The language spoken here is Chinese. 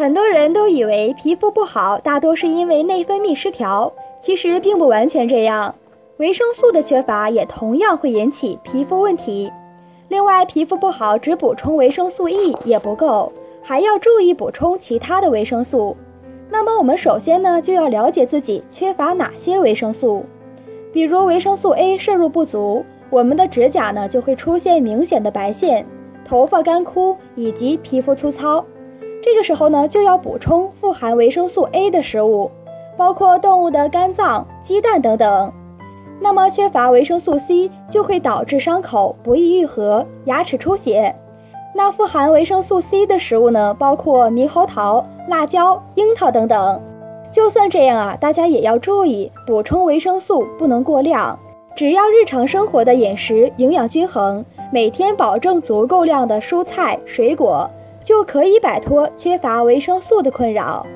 很多人都以为皮肤不好大多是因为内分泌失调，其实并不完全这样。维生素的缺乏也同样会引起皮肤问题。另外，皮肤不好只补充维生素 E 也不够，还要注意补充其他的维生素。那么我们首先呢就要了解自己缺乏哪些维生素。比如维生素 A 摄入不足，我们的指甲呢就会出现明显的白线，头发干枯以及皮肤粗糙。这个时候呢就要补充富含维生素 A 的食物，包括动物的肝脏、鸡蛋等等。那么缺乏维生素 C 就会导致伤口不易愈合、牙齿出血。那富含维生素 C 的食物呢，包括猕猴桃、辣椒、樱桃等等。就算这样啊，大家也要注意补充维生素不能过量。只要日常生活的饮食营养均衡，每天保证足够量的蔬菜水果，就可以摆脱缺乏维生素的困扰。